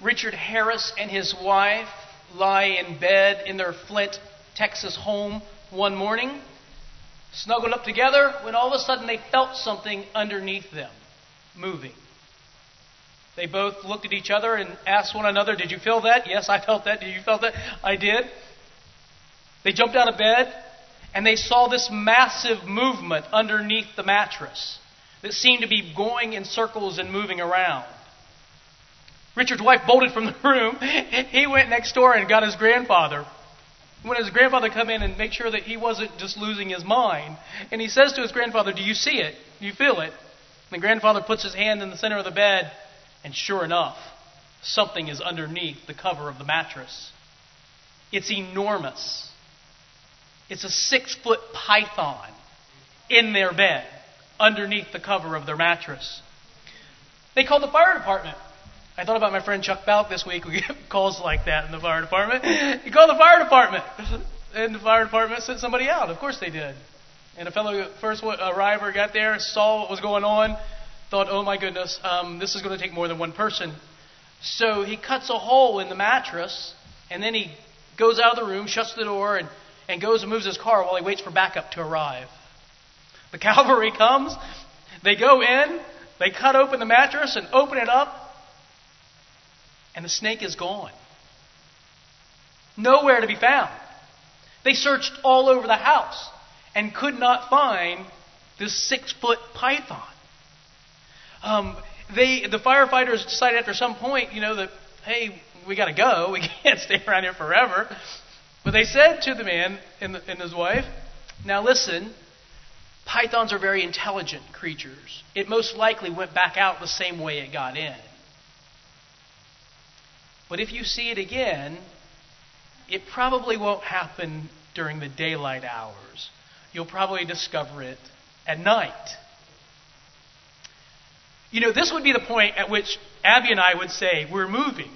Richard Harris and his wife lie in bed in their Flint, Texas home one morning, snuggled up together, when all of a sudden they felt something underneath them moving. They both looked at each other and asked one another, Did you feel that? Yes, I felt that. Did you feel that? I did. They jumped out of bed and they saw this massive movement underneath the mattress that seemed to be going in circles and moving around. Richard's wife bolted from the room. He went next door and got his grandfather. When his grandfather come in and make sure that he wasn't just losing his mind, and he says to his grandfather, "Do you see it? Do you feel it?" And the grandfather puts his hand in the center of the bed, and sure enough, something is underneath the cover of the mattress. It's enormous. It's a six foot python in their bed underneath the cover of their mattress. They called the fire department. I thought about my friend Chuck Balk this week. We get calls like that in the fire department. He called the fire department. And the fire department sent somebody out. Of course they did. And a fellow first arriver got there, saw what was going on, thought, oh my goodness, um, this is going to take more than one person. So he cuts a hole in the mattress, and then he goes out of the room, shuts the door, and, and goes and moves his car while he waits for backup to arrive. The cavalry comes, they go in, they cut open the mattress and open it up, and the snake is gone. Nowhere to be found. They searched all over the house and could not find this six foot python. Um, they, the firefighters decided after some point, you know, that, hey, we got to go. We can't stay around here forever. But they said to the man and, the, and his wife, now listen, pythons are very intelligent creatures. It most likely went back out the same way it got in. But if you see it again, it probably won't happen during the daylight hours. You'll probably discover it at night. You know, this would be the point at which Abby and I would say, We're moving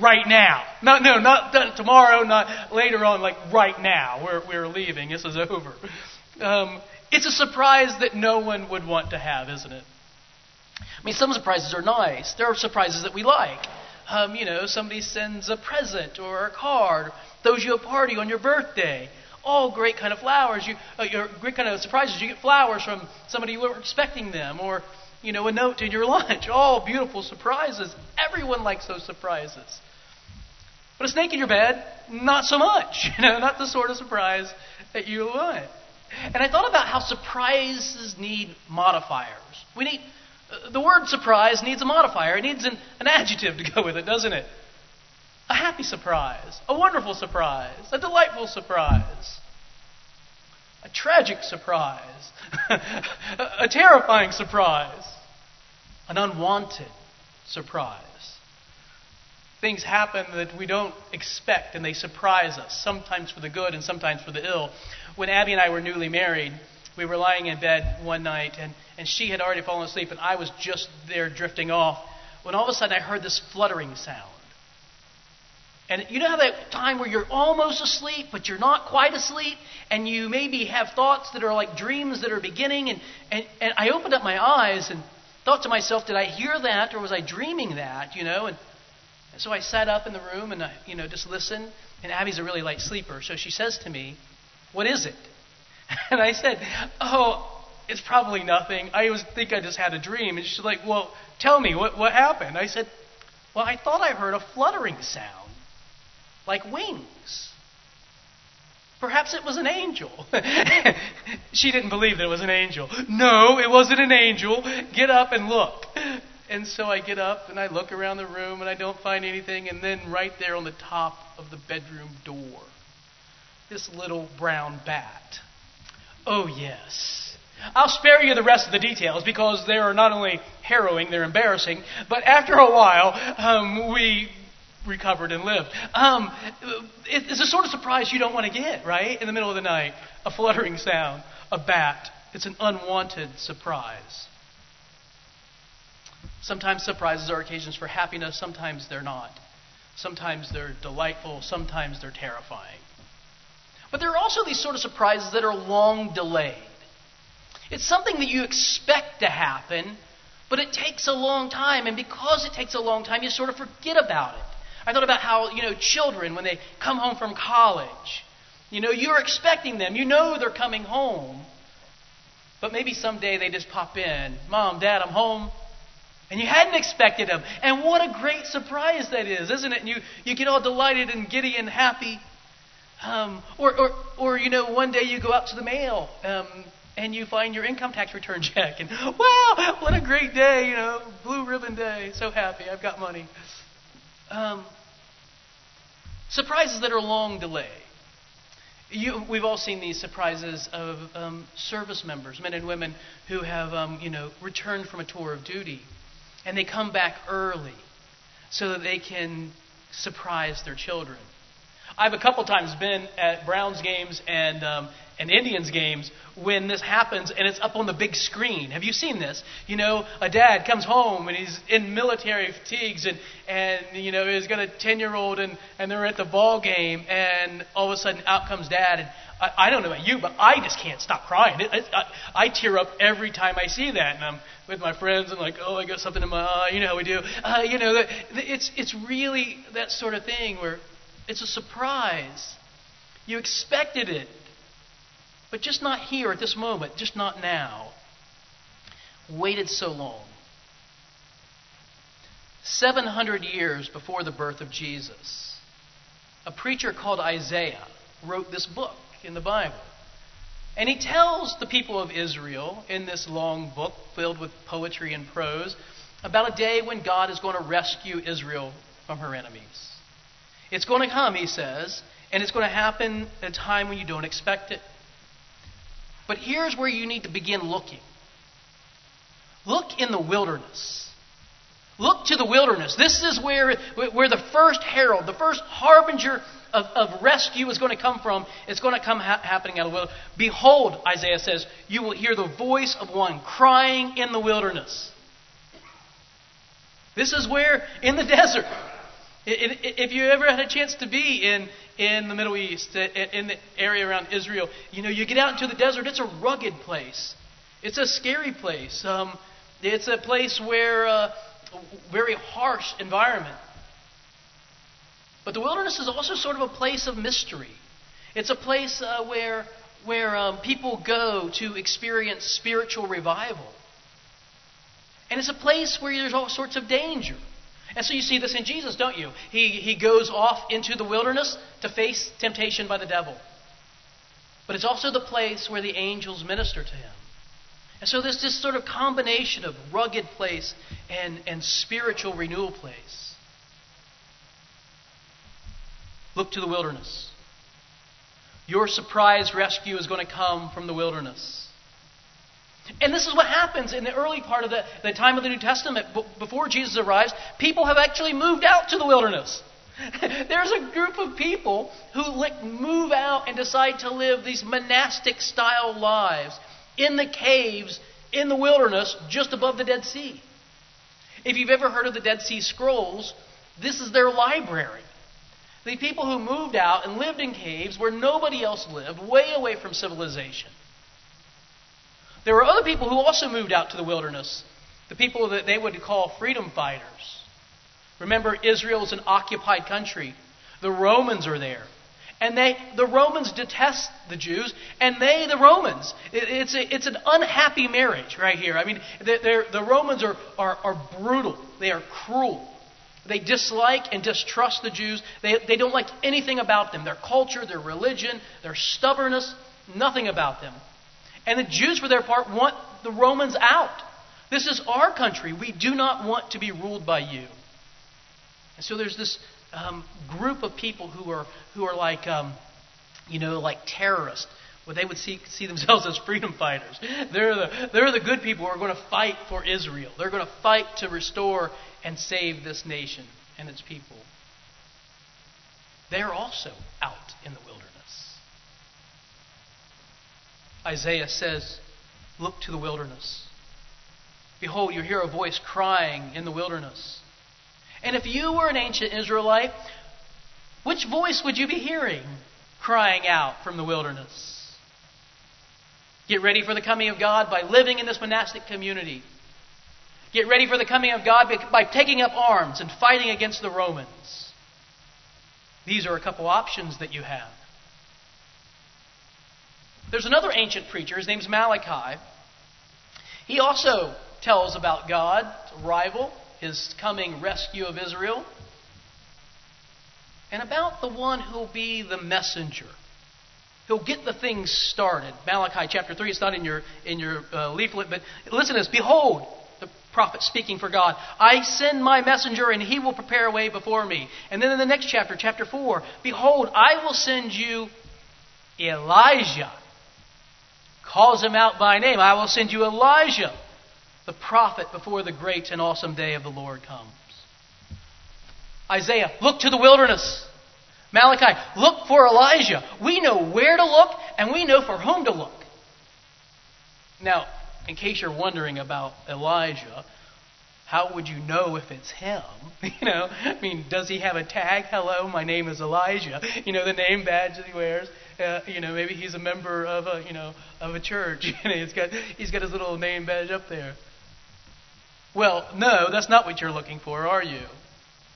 right now. Not, no, not tomorrow, not later on, like right now. We're, we're leaving. This is over. Um, it's a surprise that no one would want to have, isn't it? I mean, some surprises are nice. There are surprises that we like um, you know, somebody sends a present or a card, throws you a party on your birthday. All great kind of flowers. You, uh, your great kind of surprises. You get flowers from somebody you weren't expecting them, or you know, a note in your lunch. All beautiful surprises. Everyone likes those surprises. But a snake in your bed, not so much. You know, not the sort of surprise that you want. And I thought about how surprises need modifiers. We need the word surprise needs a modifier. It needs an, an adjective to go with it, doesn't it? A happy surprise, a wonderful surprise, a delightful surprise, a tragic surprise, a terrifying surprise, an unwanted surprise. Things happen that we don't expect and they surprise us, sometimes for the good and sometimes for the ill. When Abby and I were newly married, we were lying in bed one night, and, and she had already fallen asleep, and I was just there drifting off, when all of a sudden I heard this fluttering sound. And you know how that time where you're almost asleep, but you're not quite asleep, and you maybe have thoughts that are like dreams that are beginning, and, and, and I opened up my eyes and thought to myself, did I hear that, or was I dreaming that, you know? And, and so I sat up in the room and I, you know, just listened. And Abby's a really light sleeper, so she says to me, What is it? And I said, Oh, it's probably nothing. I was think I just had a dream. And she's like, Well, tell me, what, what happened? I said, Well, I thought I heard a fluttering sound, like wings. Perhaps it was an angel. she didn't believe that it was an angel. No, it wasn't an angel. Get up and look. And so I get up and I look around the room and I don't find anything. And then right there on the top of the bedroom door, this little brown bat Oh, yes. I'll spare you the rest of the details because they are not only harrowing, they're embarrassing, but after a while, um, we recovered and lived. Um, it's a sort of surprise you don't want to get, right? In the middle of the night, a fluttering sound, a bat. It's an unwanted surprise. Sometimes surprises are occasions for happiness, sometimes they're not. Sometimes they're delightful, sometimes they're terrifying. But there are also these sort of surprises that are long delayed. It's something that you expect to happen, But it takes a long time, and because it takes a long time, you sort of forget about it. I thought about how, you know, children, when they come home from college, you know, you're expecting them. You know they're coming home. But maybe someday they just pop in. Mom, Dad, I'm home. And you hadn't expected them. And what a great surprise that is, isn't it? And you, you get all delighted and giddy and happy. Um, or, or, or, you know, one day you go out to the mail um, and you find your income tax return check. And wow, what a great day, you know, blue ribbon day. So happy, I've got money. Um, surprises that are long delay. You, we've all seen these surprises of um, service members, men and women who have, um, you know, returned from a tour of duty, and they come back early so that they can surprise their children. I've a couple times been at Browns games and um, and Indians games when this happens and it's up on the big screen. Have you seen this? You know, a dad comes home and he's in military fatigues and, and you know, he's got a 10 year old and, and they're at the ball game and all of a sudden out comes dad. And I, I don't know about you, but I just can't stop crying. It, it, I, I tear up every time I see that. And I'm with my friends and like, oh, I got something in my eye. You know how we do. Uh, you know, it's, it's really that sort of thing where it's a surprise. You expected it but just not here at this moment, just not now. Waited so long. 700 years before the birth of Jesus, a preacher called Isaiah wrote this book in the Bible. And he tells the people of Israel in this long book filled with poetry and prose about a day when God is going to rescue Israel from her enemies. It's going to come, he says, and it's going to happen at a time when you don't expect it. But here's where you need to begin looking look in the wilderness. Look to the wilderness. This is where, where the first herald, the first harbinger of, of rescue is going to come from. It's going to come ha- happening out of the wilderness. Behold, Isaiah says, you will hear the voice of one crying in the wilderness. This is where, in the desert, if you ever had a chance to be in, in the Middle East, in the area around Israel, you know, you get out into the desert, it's a rugged place. It's a scary place. Um, it's a place where, uh, very harsh environment. But the wilderness is also sort of a place of mystery. It's a place uh, where, where um, people go to experience spiritual revival. And it's a place where there's all sorts of danger. And so you see this in Jesus, don't you? He, he goes off into the wilderness to face temptation by the devil. But it's also the place where the angels minister to him. And so there's this sort of combination of rugged place and, and spiritual renewal place. Look to the wilderness. Your surprise rescue is going to come from the wilderness. And this is what happens in the early part of the, the time of the New Testament. B- before Jesus arrives, people have actually moved out to the wilderness. There's a group of people who like, move out and decide to live these monastic style lives in the caves in the wilderness just above the Dead Sea. If you've ever heard of the Dead Sea Scrolls, this is their library. The people who moved out and lived in caves where nobody else lived, way away from civilization. There were other people who also moved out to the wilderness, the people that they would call freedom fighters. Remember, Israel is an occupied country. The Romans are there. And they, the Romans detest the Jews, and they, the Romans, it, it's, a, it's an unhappy marriage right here. I mean, the Romans are, are, are brutal, they are cruel. They dislike and distrust the Jews. They, they don't like anything about them their culture, their religion, their stubbornness, nothing about them. And the Jews, for their part, want the Romans out. This is our country. We do not want to be ruled by you. And so there's this um, group of people who are who are like, um, you know, like terrorists. Where they would see, see themselves as freedom fighters. They're the, they're the good people who are going to fight for Israel. They're going to fight to restore and save this nation and its people. They're also out in the wilderness. Isaiah says, Look to the wilderness. Behold, you hear a voice crying in the wilderness. And if you were an ancient Israelite, which voice would you be hearing crying out from the wilderness? Get ready for the coming of God by living in this monastic community. Get ready for the coming of God by taking up arms and fighting against the Romans. These are a couple options that you have. There's another ancient preacher, his name's Malachi. He also tells about God's arrival, his coming rescue of Israel, and about the one who'll be the messenger. He'll get the things started. Malachi chapter 3, it's not in your, in your uh, leaflet, but listen to this. Behold, the prophet speaking for God, I send my messenger and he will prepare a way before me. And then in the next chapter, chapter 4, behold, I will send you Elijah. Calls him out by name. I will send you Elijah, the prophet, before the great and awesome day of the Lord comes. Isaiah, look to the wilderness. Malachi, look for Elijah. We know where to look and we know for whom to look. Now, in case you're wondering about Elijah, how would you know if it's him? You know, I mean, does he have a tag? Hello, my name is Elijah. You know, the name badge that he wears. Uh, you know, maybe he's a member of a, you know, of a church. Know, he's got he's got his little name badge up there. Well, no, that's not what you're looking for, are you?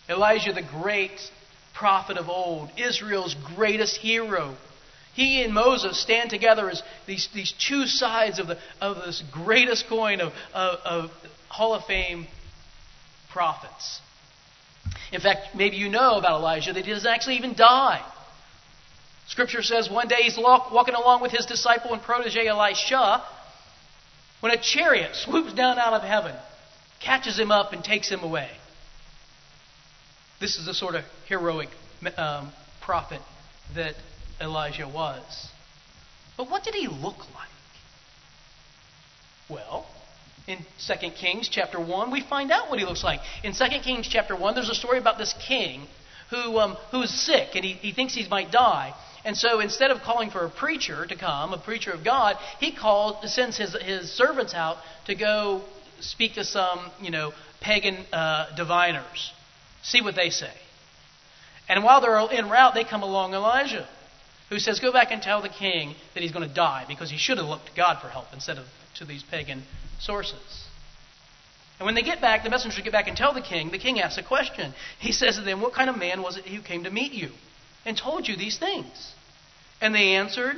Elijah, the great prophet of old, Israel's greatest hero. He and Moses stand together as these, these two sides of, the, of this greatest coin of, of, of Hall of Fame prophets. In fact, maybe you know about Elijah that he doesn't actually even die. Scripture says one day he's walking along with his disciple and protege Elisha when a chariot swoops down out of heaven, catches him up, and takes him away. This is the sort of heroic um, prophet that Elijah was. But what did he look like? Well, in 2 Kings chapter 1, we find out what he looks like. In 2 Kings chapter 1, there's a story about this king who, um, who's sick and he, he thinks he might die. And so instead of calling for a preacher to come, a preacher of God, he sends his, his servants out to go speak to some, you know, pagan uh, diviners. See what they say. And while they're en route, they come along Elijah, who says, Go back and tell the king that he's going to die because he should have looked to God for help instead of to these pagan sources. And when they get back, the messengers get back and tell the king, the king asks a question. He says to them, What kind of man was it who came to meet you and told you these things? And they answered,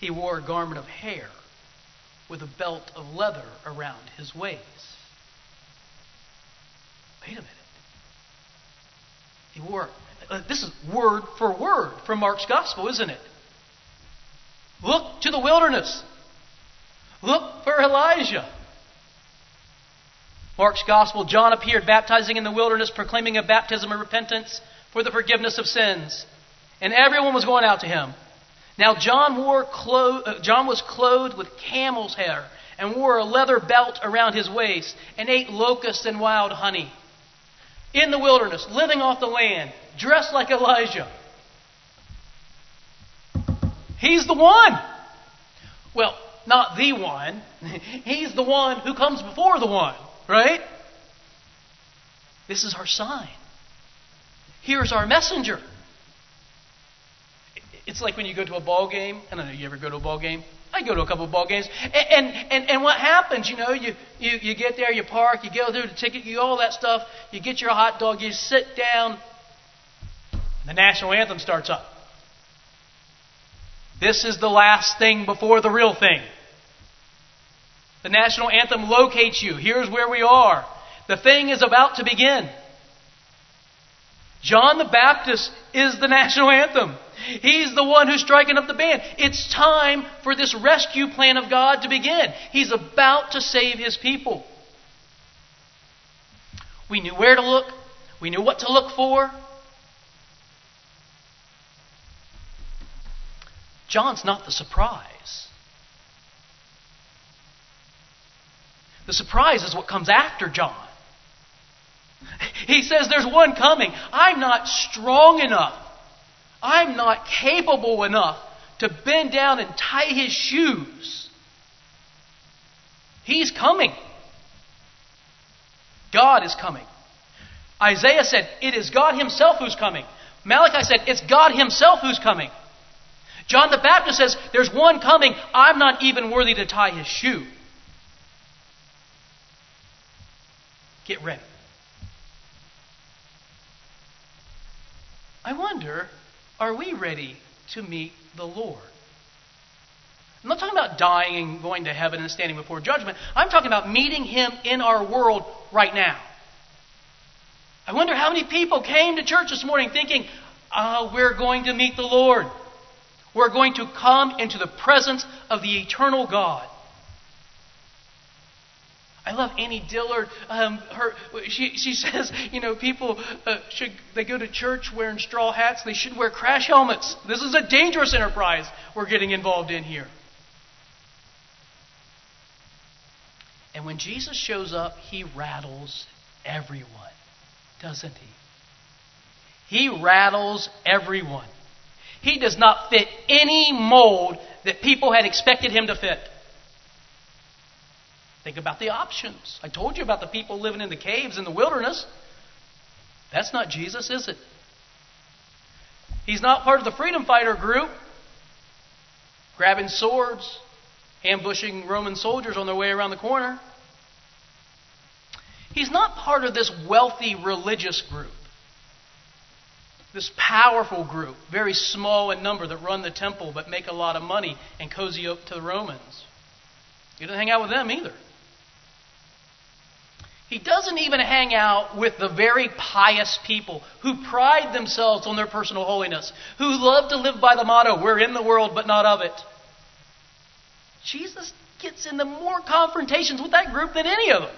He wore a garment of hair with a belt of leather around his waist. Wait a minute. He wore, uh, this is word for word from Mark's gospel, isn't it? Look to the wilderness. Look for Elijah. Mark's gospel John appeared baptizing in the wilderness, proclaiming a baptism of repentance for the forgiveness of sins. And everyone was going out to him. Now John wore clo- uh, John was clothed with camel's hair and wore a leather belt around his waist and ate locusts and wild honey in the wilderness, living off the land, dressed like Elijah. He's the one. Well, not the one. He's the one who comes before the one, right? This is our sign. Here's our messenger. It's like when you go to a ball game. I don't know, you ever go to a ball game? I go to a couple of ball games. And, and, and, and what happens, you know, you, you, you get there, you park, you go through the ticket, you all that stuff, you get your hot dog, you sit down, the national anthem starts up. This is the last thing before the real thing. The national anthem locates you. Here's where we are. The thing is about to begin. John the Baptist is the national anthem. He's the one who's striking up the band. It's time for this rescue plan of God to begin. He's about to save his people. We knew where to look, we knew what to look for. John's not the surprise. The surprise is what comes after John. He says, There's one coming. I'm not strong enough I'm not capable enough to bend down and tie his shoes. He's coming. God is coming. Isaiah said, It is God Himself who's coming. Malachi said, It's God Himself who's coming. John the Baptist says, There's one coming, I'm not even worthy to tie his shoe. Get ready. I wonder, are we ready to meet the Lord? I'm not talking about dying and going to heaven and standing before judgment. I'm talking about meeting Him in our world right now. I wonder how many people came to church this morning thinking, oh, we're going to meet the Lord. We're going to come into the presence of the eternal God. I love Annie Dillard. Um, her, she, she says, you know, people uh, should they go to church wearing straw hats. They should wear crash helmets. This is a dangerous enterprise we're getting involved in here. And when Jesus shows up, he rattles everyone, doesn't he? He rattles everyone. He does not fit any mold that people had expected him to fit. Think about the options. I told you about the people living in the caves in the wilderness. That's not Jesus, is it? He's not part of the freedom fighter group, grabbing swords, ambushing Roman soldiers on their way around the corner. He's not part of this wealthy religious group, this powerful group, very small in number, that run the temple but make a lot of money and cozy up to the Romans. He doesn't hang out with them either. He doesn't even hang out with the very pious people who pride themselves on their personal holiness, who love to live by the motto, we're in the world but not of it. Jesus gets into more confrontations with that group than any of them.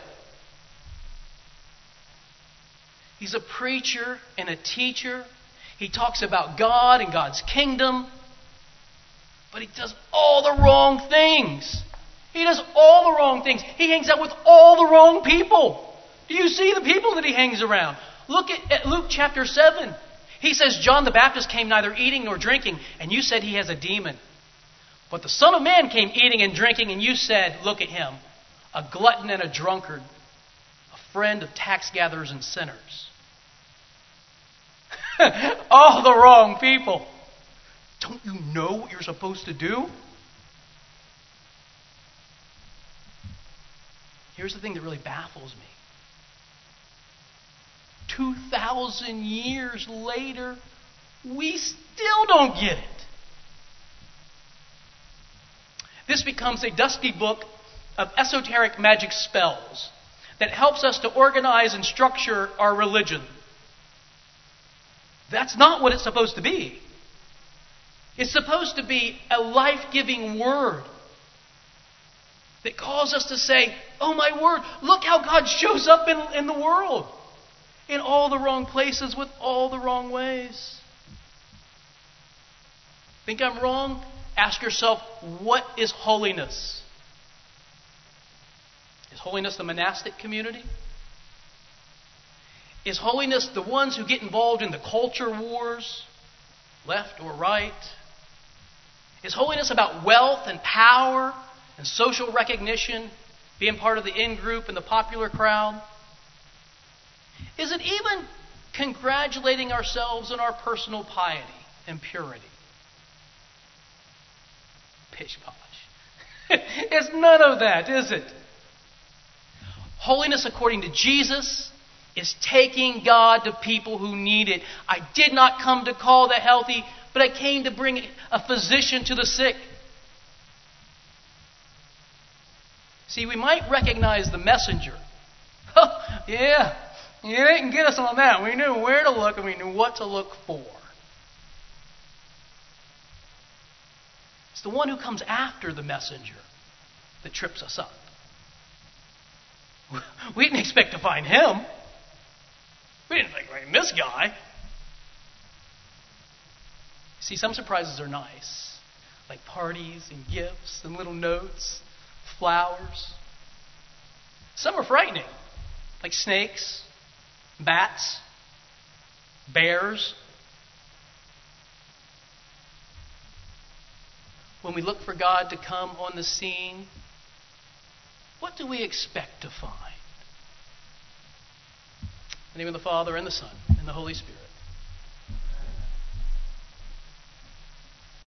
He's a preacher and a teacher. He talks about God and God's kingdom. But he does all the wrong things. He does all the wrong things. He hangs out with all the wrong people. Do you see the people that he hangs around? Look at, at Luke chapter 7. He says, John the Baptist came neither eating nor drinking, and you said he has a demon. But the Son of Man came eating and drinking, and you said, Look at him, a glutton and a drunkard, a friend of tax gatherers and sinners. All the wrong people. Don't you know what you're supposed to do? Here's the thing that really baffles me 2,000 years later, we still don't get it. This becomes a dusty book of esoteric magic spells that helps us to organize and structure our religion. That's not what it's supposed to be. It's supposed to be a life giving word that calls us to say, Oh my word, look how God shows up in, in the world in all the wrong places with all the wrong ways. Think I'm wrong? Ask yourself, what is holiness? Is holiness the monastic community? Is holiness the ones who get involved in the culture wars, left or right? Is holiness about wealth and power and social recognition, being part of the in group and the popular crowd? Is it even congratulating ourselves on our personal piety and purity? Pish posh. it's none of that, is it? Holiness according to Jesus is taking God to people who need it. I did not come to call the healthy, but I came to bring a physician to the sick. See, we might recognize the messenger. Oh, yeah, you didn't get us on that. We knew where to look and we knew what to look for. It's the one who comes after the messenger that trips us up. We didn't expect to find him. We didn't think find this guy. See, some surprises are nice, like parties and gifts and little notes, flowers. Some are frightening, like snakes bats, bears. When we look for God to come on the scene, what do we expect to find? In the name of the Father, and the Son, and the Holy Spirit.